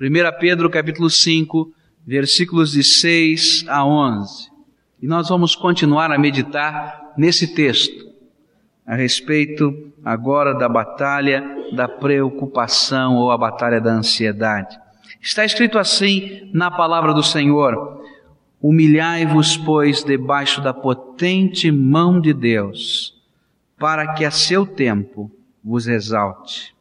1 Pedro capítulo 5, versículos de 6 a 11. E nós vamos continuar a meditar nesse texto, a respeito agora da batalha da preocupação ou a batalha da ansiedade. Está escrito assim na palavra do Senhor: Humilhai-vos, pois, debaixo da potente mão de Deus, para que a seu tempo vos exalte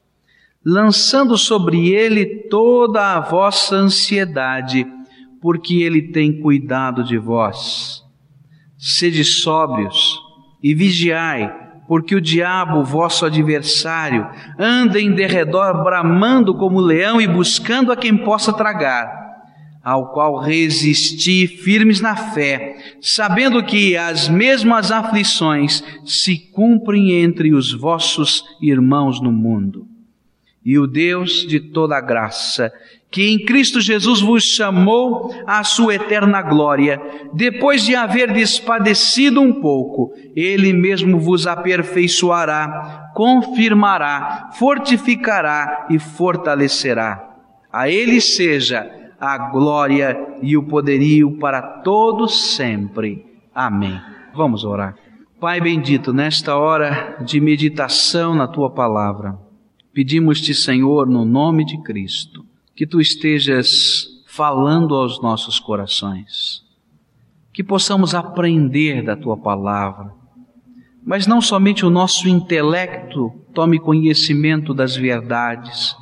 lançando sobre ele toda a vossa ansiedade, porque ele tem cuidado de vós. Sede sóbrios e vigiai, porque o diabo, vosso adversário, anda em derredor bramando como leão e buscando a quem possa tragar, ao qual resisti firmes na fé, sabendo que as mesmas aflições se cumprem entre os vossos irmãos no mundo e o Deus de toda graça, que em Cristo Jesus vos chamou à sua eterna glória, depois de haver despadecido um pouco, Ele mesmo vos aperfeiçoará, confirmará, fortificará e fortalecerá. A Ele seja a glória e o poderio para todos sempre. Amém. Vamos orar. Pai bendito, nesta hora de meditação na tua palavra, Pedimos-te, Senhor, no nome de Cristo, que tu estejas falando aos nossos corações, que possamos aprender da tua palavra, mas não somente o nosso intelecto tome conhecimento das verdades,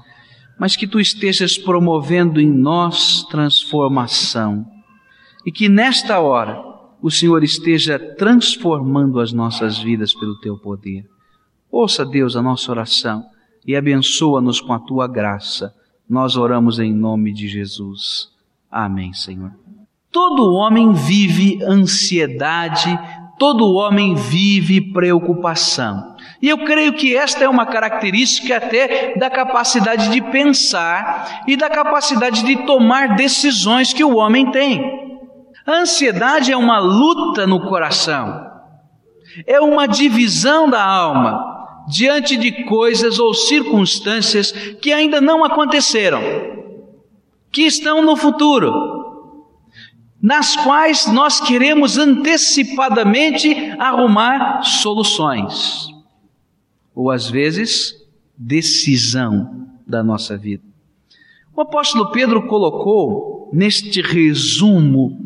mas que tu estejas promovendo em nós transformação e que nesta hora o Senhor esteja transformando as nossas vidas pelo teu poder. Ouça, Deus, a nossa oração e abençoa-nos com a tua graça. Nós oramos em nome de Jesus. Amém, Senhor. Todo homem vive ansiedade, todo homem vive preocupação. E eu creio que esta é uma característica até da capacidade de pensar e da capacidade de tomar decisões que o homem tem. A ansiedade é uma luta no coração, é uma divisão da alma, diante de coisas ou circunstâncias que ainda não aconteceram, que estão no futuro, nas quais nós queremos antecipadamente arrumar soluções, ou às vezes decisão da nossa vida. O apóstolo Pedro colocou neste resumo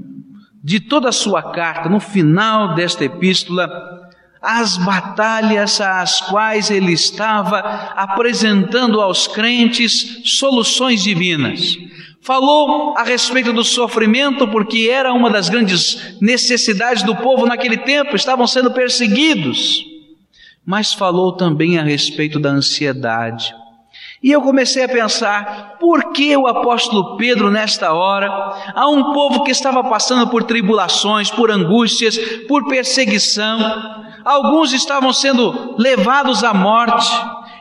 de toda a sua carta, no final desta epístola, as batalhas às quais ele estava apresentando aos crentes soluções divinas. Falou a respeito do sofrimento, porque era uma das grandes necessidades do povo naquele tempo, estavam sendo perseguidos. Mas falou também a respeito da ansiedade. E eu comecei a pensar, por que o apóstolo Pedro, nesta hora, a um povo que estava passando por tribulações, por angústias, por perseguição, alguns estavam sendo levados à morte.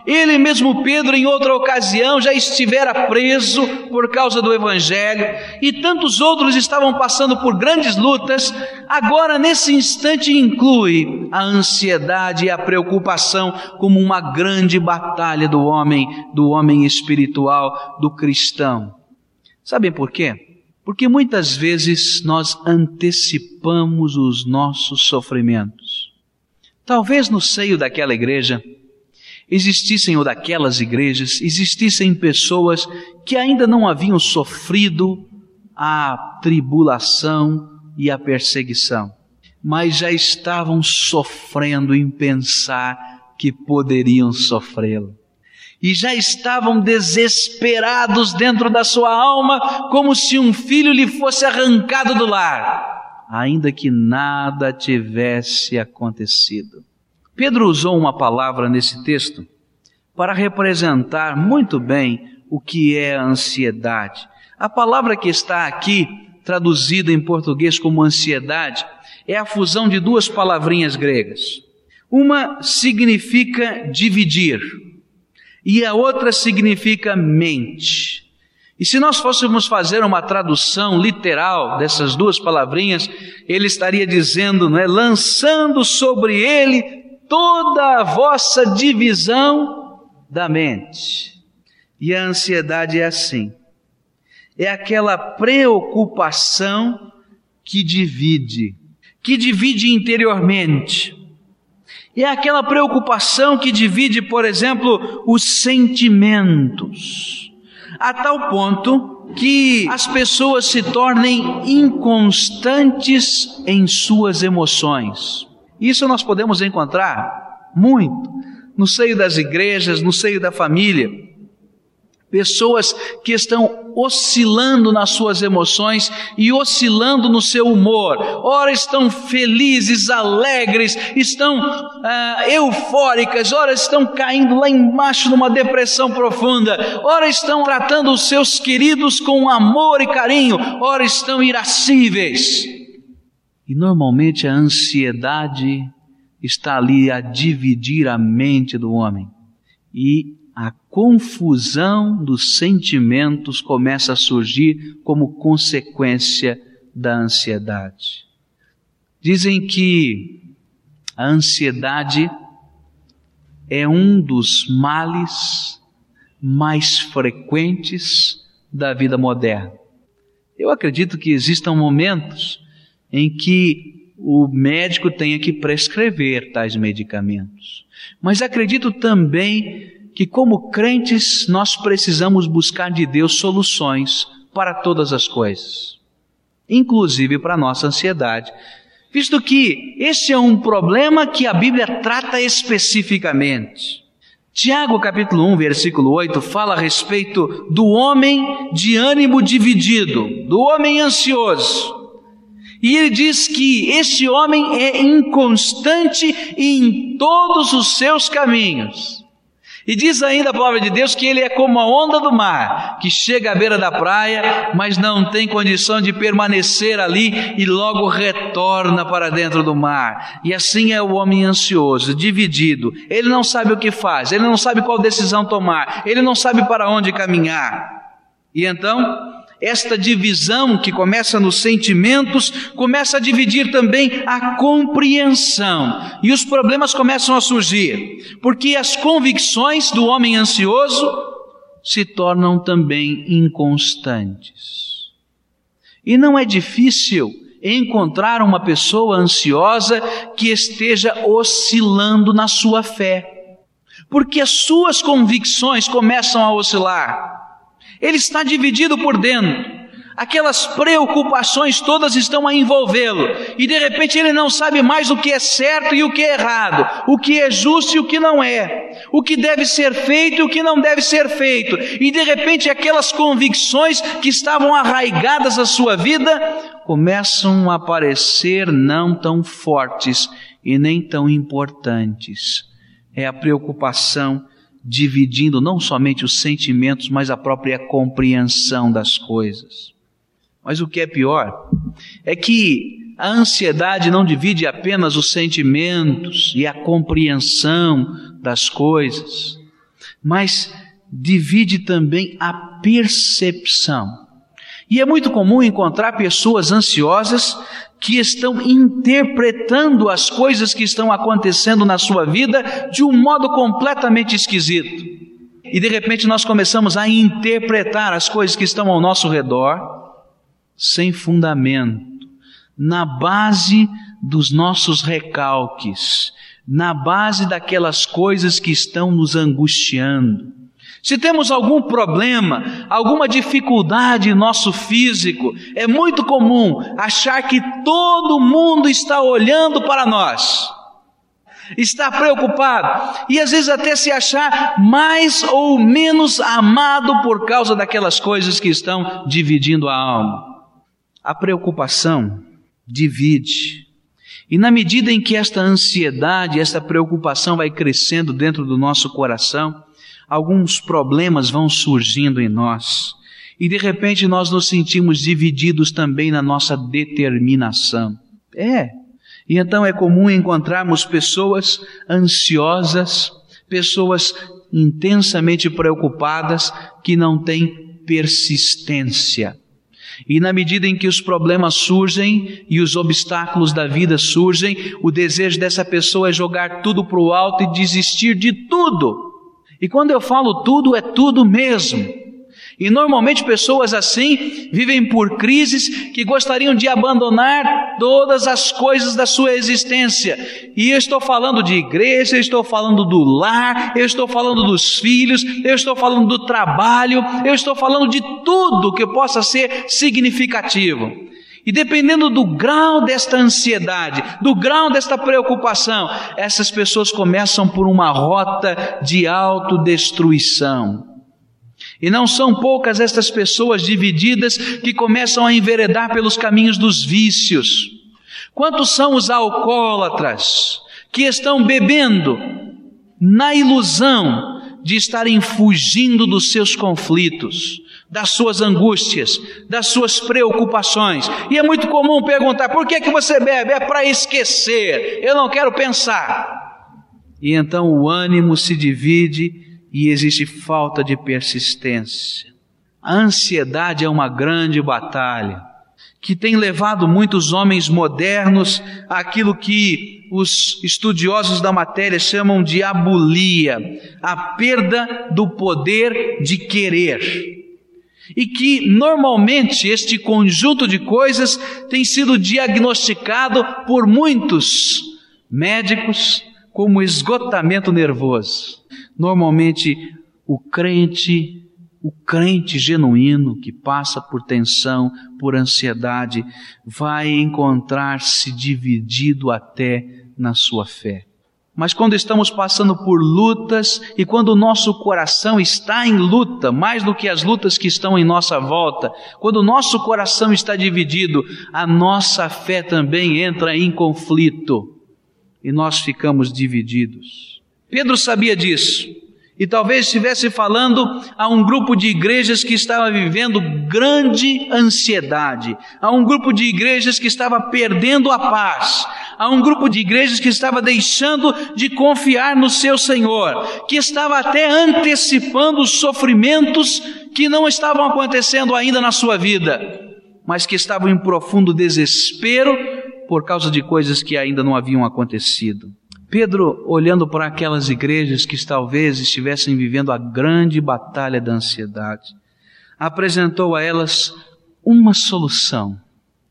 Ele mesmo, Pedro, em outra ocasião, já estivera preso por causa do Evangelho, e tantos outros estavam passando por grandes lutas. Agora, nesse instante, inclui a ansiedade e a preocupação como uma grande batalha do homem, do homem espiritual, do cristão. Sabem por quê? Porque muitas vezes nós antecipamos os nossos sofrimentos. Talvez no seio daquela igreja existissem ou daquelas igrejas existissem pessoas que ainda não haviam sofrido a tribulação e a perseguição, mas já estavam sofrendo em pensar que poderiam sofrê-lo. E já estavam desesperados dentro da sua alma, como se um filho lhe fosse arrancado do lar ainda que nada tivesse acontecido. Pedro usou uma palavra nesse texto para representar muito bem o que é a ansiedade. A palavra que está aqui, traduzida em português como ansiedade, é a fusão de duas palavrinhas gregas. Uma significa dividir e a outra significa mente. E se nós fôssemos fazer uma tradução literal dessas duas palavrinhas, ele estaria dizendo, não é, lançando sobre ele toda a vossa divisão da mente. E a ansiedade é assim. é aquela preocupação que divide, que divide interiormente. É aquela preocupação que divide, por exemplo, os sentimentos, a tal ponto que as pessoas se tornem inconstantes em suas emoções. Isso nós podemos encontrar muito no seio das igrejas, no seio da família. Pessoas que estão oscilando nas suas emoções e oscilando no seu humor. Ora estão felizes, alegres, estão ah, eufóricas, ora estão caindo lá embaixo numa depressão profunda, ora estão tratando os seus queridos com amor e carinho, ora estão irascíveis. E normalmente a ansiedade está ali a dividir a mente do homem. E confusão dos sentimentos começa a surgir como consequência da ansiedade. Dizem que a ansiedade é um dos males mais frequentes da vida moderna. Eu acredito que existam momentos em que o médico tenha que prescrever tais medicamentos. Mas acredito também que, como crentes, nós precisamos buscar de Deus soluções para todas as coisas, inclusive para a nossa ansiedade, visto que esse é um problema que a Bíblia trata especificamente. Tiago capítulo 1, versículo 8 fala a respeito do homem de ânimo dividido, do homem ansioso. E ele diz que este homem é inconstante em todos os seus caminhos. E diz ainda a palavra de Deus que ele é como a onda do mar, que chega à beira da praia, mas não tem condição de permanecer ali e logo retorna para dentro do mar. E assim é o homem ansioso, dividido. Ele não sabe o que faz, ele não sabe qual decisão tomar, ele não sabe para onde caminhar. E então, esta divisão que começa nos sentimentos, começa a dividir também a compreensão. E os problemas começam a surgir, porque as convicções do homem ansioso se tornam também inconstantes. E não é difícil encontrar uma pessoa ansiosa que esteja oscilando na sua fé, porque as suas convicções começam a oscilar. Ele está dividido por dentro. Aquelas preocupações todas estão a envolvê-lo, e de repente ele não sabe mais o que é certo e o que é errado, o que é justo e o que não é, o que deve ser feito e o que não deve ser feito, e de repente aquelas convicções que estavam arraigadas à sua vida começam a parecer não tão fortes e nem tão importantes. É a preocupação dividindo não somente os sentimentos, mas a própria compreensão das coisas. Mas o que é pior é que a ansiedade não divide apenas os sentimentos e a compreensão das coisas, mas divide também a percepção. E é muito comum encontrar pessoas ansiosas que estão interpretando as coisas que estão acontecendo na sua vida de um modo completamente esquisito. E de repente nós começamos a interpretar as coisas que estão ao nosso redor sem fundamento, na base dos nossos recalques, na base daquelas coisas que estão nos angustiando. Se temos algum problema, alguma dificuldade em nosso físico, é muito comum achar que todo mundo está olhando para nós, está preocupado e às vezes até se achar mais ou menos amado por causa daquelas coisas que estão dividindo a alma. A preocupação divide. E na medida em que esta ansiedade, esta preocupação vai crescendo dentro do nosso coração, alguns problemas vão surgindo em nós. E de repente nós nos sentimos divididos também na nossa determinação. É. E então é comum encontrarmos pessoas ansiosas, pessoas intensamente preocupadas que não têm persistência. E na medida em que os problemas surgem e os obstáculos da vida surgem, o desejo dessa pessoa é jogar tudo para o alto e desistir de tudo e quando eu falo tudo, é tudo mesmo. E normalmente pessoas assim vivem por crises que gostariam de abandonar todas as coisas da sua existência. E eu estou falando de igreja, eu estou falando do lar, eu estou falando dos filhos, eu estou falando do trabalho, eu estou falando de tudo que possa ser significativo. E dependendo do grau desta ansiedade, do grau desta preocupação, essas pessoas começam por uma rota de autodestruição. E não são poucas estas pessoas divididas que começam a enveredar pelos caminhos dos vícios. Quantos são os alcoólatras que estão bebendo na ilusão de estarem fugindo dos seus conflitos, das suas angústias, das suas preocupações. E é muito comum perguntar: por que, que você bebe? É para esquecer, eu não quero pensar. E então o ânimo se divide e existe falta de persistência. A ansiedade é uma grande batalha que tem levado muitos homens modernos àquilo que os estudiosos da matéria chamam de abulia, a perda do poder de querer. E que normalmente este conjunto de coisas tem sido diagnosticado por muitos médicos como esgotamento nervoso. Normalmente, o crente, o crente genuíno que passa por tensão, por ansiedade, vai encontrar-se dividido até na sua fé. Mas quando estamos passando por lutas e quando o nosso coração está em luta, mais do que as lutas que estão em nossa volta, quando o nosso coração está dividido, a nossa fé também entra em conflito e nós ficamos divididos. Pedro sabia disso. E talvez estivesse falando a um grupo de igrejas que estava vivendo grande ansiedade, a um grupo de igrejas que estava perdendo a paz, a um grupo de igrejas que estava deixando de confiar no seu Senhor, que estava até antecipando os sofrimentos que não estavam acontecendo ainda na sua vida, mas que estavam em profundo desespero por causa de coisas que ainda não haviam acontecido. Pedro, olhando para aquelas igrejas que talvez estivessem vivendo a grande batalha da ansiedade, apresentou a elas uma solução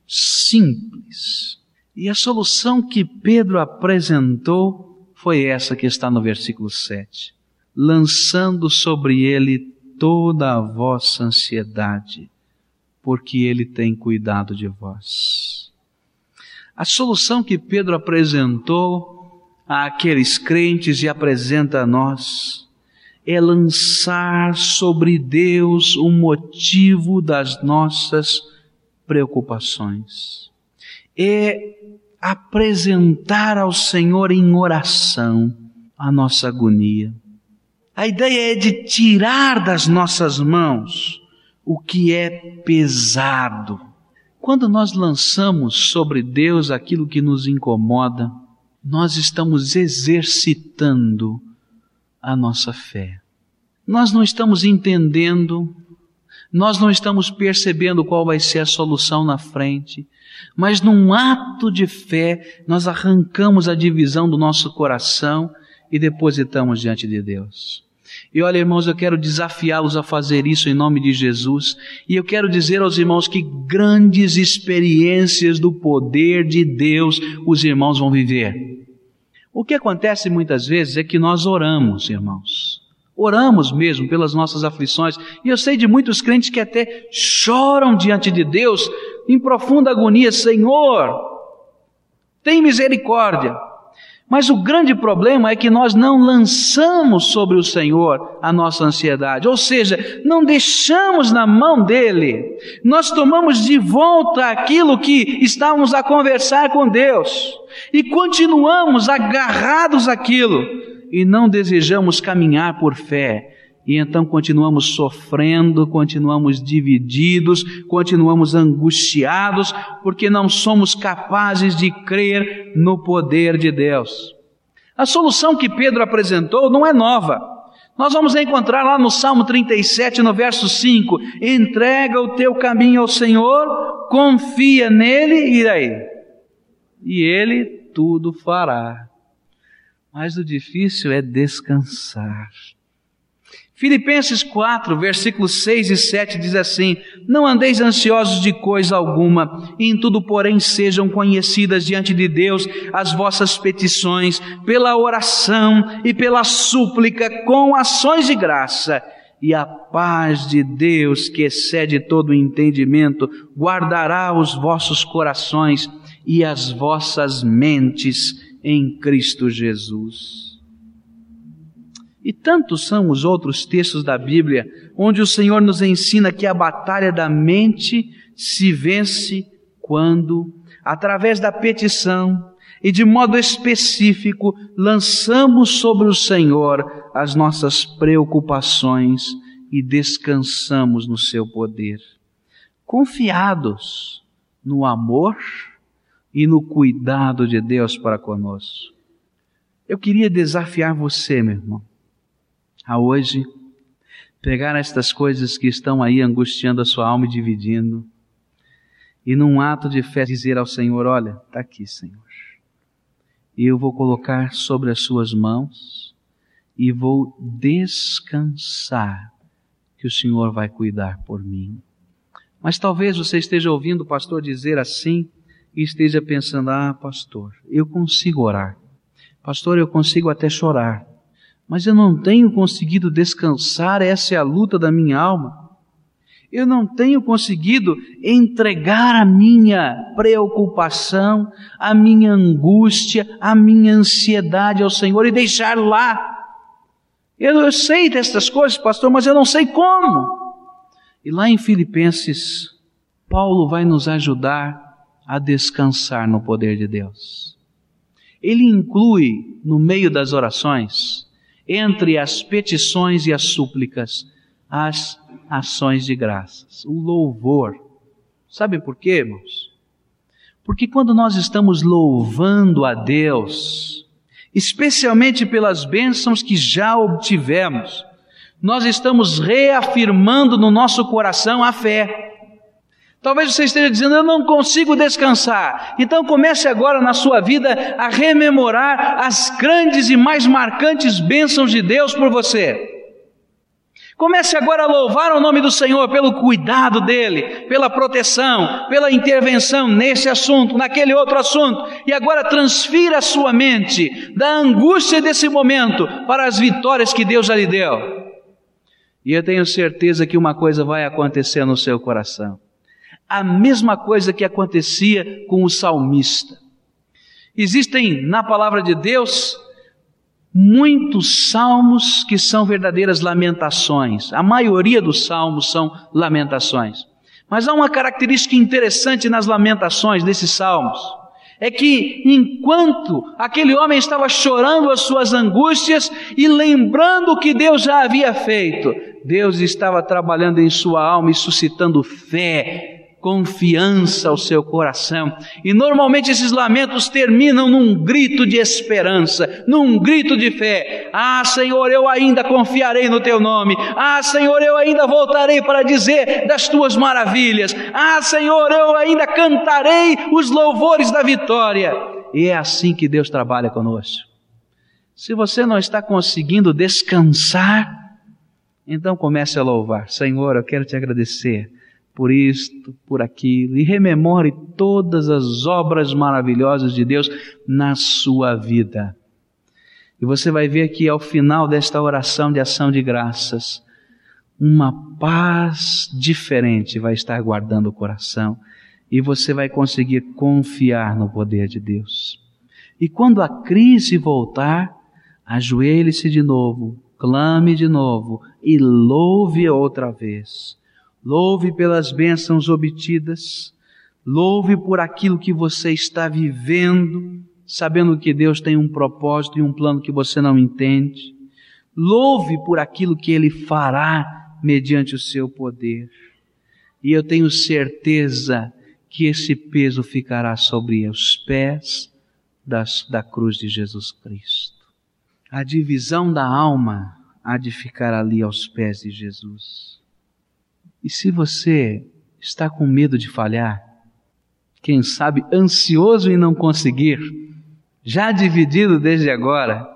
simples. E a solução que Pedro apresentou foi essa que está no versículo 7. Lançando sobre ele toda a vossa ansiedade, porque ele tem cuidado de vós. A solução que Pedro apresentou àqueles crentes e apresenta a nós é lançar sobre Deus o motivo das nossas preocupações. É apresentar ao Senhor em oração a nossa agonia. A ideia é de tirar das nossas mãos o que é pesado. Quando nós lançamos sobre Deus aquilo que nos incomoda, nós estamos exercitando a nossa fé. Nós não estamos entendendo, nós não estamos percebendo qual vai ser a solução na frente, mas num ato de fé, nós arrancamos a divisão do nosso coração e depositamos diante de Deus. E olha, irmãos, eu quero desafiá-los a fazer isso em nome de Jesus. E eu quero dizer aos irmãos que grandes experiências do poder de Deus os irmãos vão viver. O que acontece muitas vezes é que nós oramos, irmãos. Oramos mesmo pelas nossas aflições. E eu sei de muitos crentes que até choram diante de Deus em profunda agonia: Senhor, tem misericórdia. Mas o grande problema é que nós não lançamos sobre o Senhor a nossa ansiedade, ou seja, não deixamos na mão dele. Nós tomamos de volta aquilo que estávamos a conversar com Deus e continuamos agarrados àquilo e não desejamos caminhar por fé. E então continuamos sofrendo, continuamos divididos, continuamos angustiados, porque não somos capazes de crer no poder de Deus. A solução que Pedro apresentou não é nova. Nós vamos encontrar lá no Salmo 37, no verso 5: entrega o teu caminho ao Senhor, confia nele, e aí? E ele tudo fará. Mas o difícil é descansar. Filipenses 4, versículos 6 e 7 diz assim: Não andeis ansiosos de coisa alguma, em tudo, porém, sejam conhecidas diante de Deus as vossas petições, pela oração e pela súplica, com ações de graça. E a paz de Deus, que excede todo o entendimento, guardará os vossos corações e as vossas mentes em Cristo Jesus. E tantos são os outros textos da Bíblia onde o Senhor nos ensina que a batalha da mente se vence quando, através da petição e de modo específico, lançamos sobre o Senhor as nossas preocupações e descansamos no seu poder, confiados no amor e no cuidado de Deus para conosco. Eu queria desafiar você, meu irmão, a hoje pegar estas coisas que estão aí angustiando a sua alma e dividindo, e num ato de fé dizer ao Senhor: Olha, está aqui, Senhor, e eu vou colocar sobre as suas mãos e vou descansar, que o Senhor vai cuidar por mim. Mas talvez você esteja ouvindo o pastor dizer assim e esteja pensando: Ah, pastor, eu consigo orar. Pastor, eu consigo até chorar mas eu não tenho conseguido descansar, essa é a luta da minha alma. Eu não tenho conseguido entregar a minha preocupação, a minha angústia, a minha ansiedade ao Senhor e deixar lá. Eu, eu sei dessas coisas, pastor, mas eu não sei como. E lá em Filipenses, Paulo vai nos ajudar a descansar no poder de Deus. Ele inclui no meio das orações entre as petições e as súplicas, as ações de graças, o louvor. Sabe por quê, irmãos? Porque quando nós estamos louvando a Deus, especialmente pelas bênçãos que já obtivemos, nós estamos reafirmando no nosso coração a fé. Talvez você esteja dizendo, eu não consigo descansar. Então comece agora na sua vida a rememorar as grandes e mais marcantes bênçãos de Deus por você. Comece agora a louvar o nome do Senhor pelo cuidado dele, pela proteção, pela intervenção nesse assunto, naquele outro assunto. E agora transfira a sua mente da angústia desse momento para as vitórias que Deus já lhe deu. E eu tenho certeza que uma coisa vai acontecer no seu coração a mesma coisa que acontecia com o salmista. Existem na palavra de Deus muitos salmos que são verdadeiras lamentações. A maioria dos salmos são lamentações. Mas há uma característica interessante nas lamentações desses salmos. É que enquanto aquele homem estava chorando as suas angústias e lembrando o que Deus já havia feito, Deus estava trabalhando em sua alma e suscitando fé, confiança ao seu coração. E normalmente esses lamentos terminam num grito de esperança, num grito de fé. Ah, Senhor, eu ainda confiarei no teu nome. Ah, Senhor, eu ainda voltarei para dizer das tuas maravilhas. Ah, Senhor, eu ainda cantarei os louvores da vitória. E é assim que Deus trabalha conosco. Se você não está conseguindo descansar, então comece a louvar. Senhor, eu quero te agradecer por isto, por aquilo, e rememore todas as obras maravilhosas de Deus na sua vida. E você vai ver que ao final desta oração de ação de graças, uma paz diferente vai estar guardando o coração e você vai conseguir confiar no poder de Deus. E quando a crise voltar, ajoelhe-se de novo, clame de novo e louve outra vez Louve pelas bênçãos obtidas, louve por aquilo que você está vivendo, sabendo que Deus tem um propósito e um plano que você não entende. Louve por aquilo que Ele fará mediante o seu poder. E eu tenho certeza que esse peso ficará sobre os pés das, da cruz de Jesus Cristo. A divisão da alma há de ficar ali aos pés de Jesus. E se você está com medo de falhar, quem sabe ansioso em não conseguir, já dividido desde agora,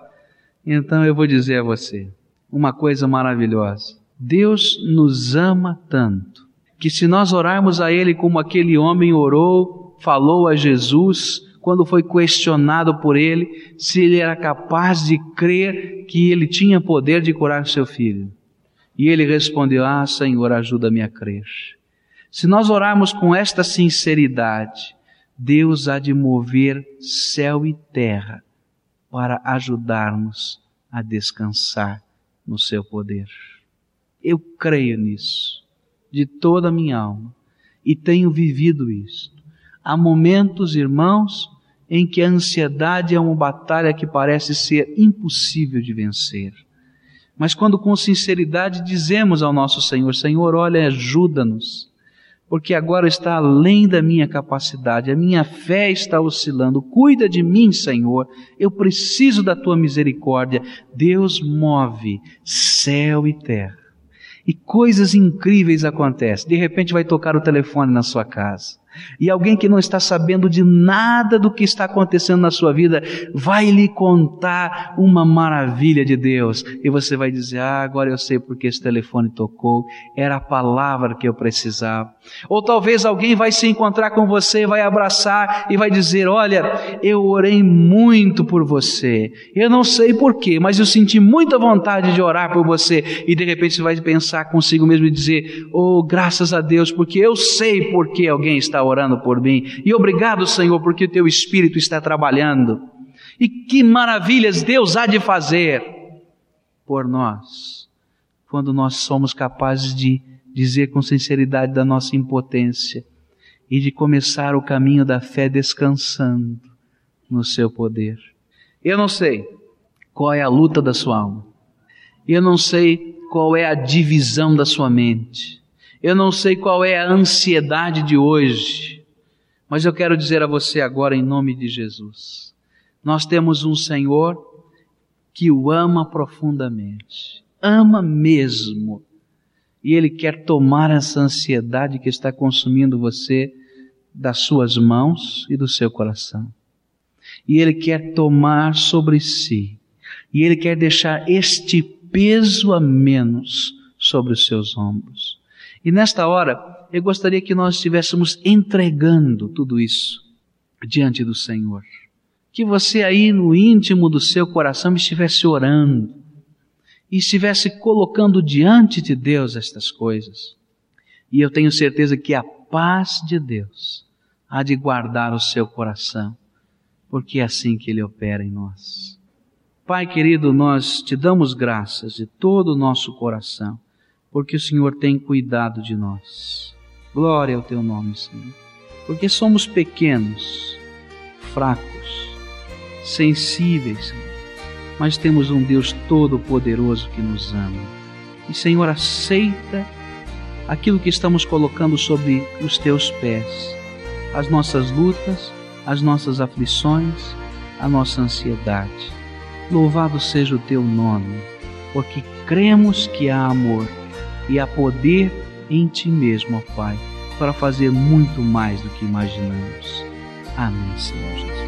então eu vou dizer a você: uma coisa maravilhosa. Deus nos ama tanto que se nós orarmos a Ele como aquele homem orou, falou a Jesus, quando foi questionado por ele, se ele era capaz de crer que ele tinha poder de curar seu filho. E ele respondeu: Ah, Senhor, ajuda-me a crer. Se nós orarmos com esta sinceridade, Deus há de mover céu e terra para ajudar-nos a descansar no seu poder. Eu creio nisso de toda a minha alma e tenho vivido isto. Há momentos, irmãos, em que a ansiedade é uma batalha que parece ser impossível de vencer. Mas quando com sinceridade dizemos ao nosso Senhor: Senhor, olha, ajuda-nos, porque agora está além da minha capacidade, a minha fé está oscilando. Cuida de mim, Senhor, eu preciso da tua misericórdia. Deus move céu e terra. E coisas incríveis acontecem. De repente vai tocar o telefone na sua casa e alguém que não está sabendo de nada do que está acontecendo na sua vida vai lhe contar uma maravilha de Deus. E você vai dizer: Ah, agora eu sei porque esse telefone tocou. Era a palavra que eu precisava. Ou talvez alguém vai se encontrar com você, vai abraçar e vai dizer: Olha, eu orei muito por você. Eu não sei porquê, mas eu senti muita vontade de orar por você. E de repente você vai pensar consigo mesmo e dizer: Oh, graças a Deus, porque eu sei porque alguém está orando por mim. E obrigado, Senhor, porque o teu Espírito está trabalhando. E que maravilhas Deus há de fazer por nós, quando nós somos capazes de dizer com sinceridade da nossa impotência e de começar o caminho da fé descansando no seu poder. Eu não sei qual é a luta da sua alma. Eu não sei qual é a divisão da sua mente. Eu não sei qual é a ansiedade de hoje, mas eu quero dizer a você agora, em nome de Jesus: nós temos um Senhor que o ama profundamente, ama mesmo, e Ele quer tomar essa ansiedade que está consumindo você das suas mãos e do seu coração. E Ele quer tomar sobre si, e Ele quer deixar este peso a menos sobre os seus ombros. E nesta hora, eu gostaria que nós estivéssemos entregando tudo isso diante do Senhor. Que você aí no íntimo do seu coração estivesse orando e estivesse colocando diante de Deus estas coisas. E eu tenho certeza que a paz de Deus há de guardar o seu coração, porque é assim que Ele opera em nós. Pai querido, nós te damos graças de todo o nosso coração porque o Senhor tem cuidado de nós. Glória ao teu nome, Senhor. Porque somos pequenos, fracos, sensíveis, Senhor. mas temos um Deus todo-poderoso que nos ama. E, Senhor, aceita aquilo que estamos colocando sobre os teus pés, as nossas lutas, as nossas aflições, a nossa ansiedade. Louvado seja o teu nome, porque cremos que há amor e há poder em ti mesmo, ó Pai, para fazer muito mais do que imaginamos. Amém, Senhor Jesus.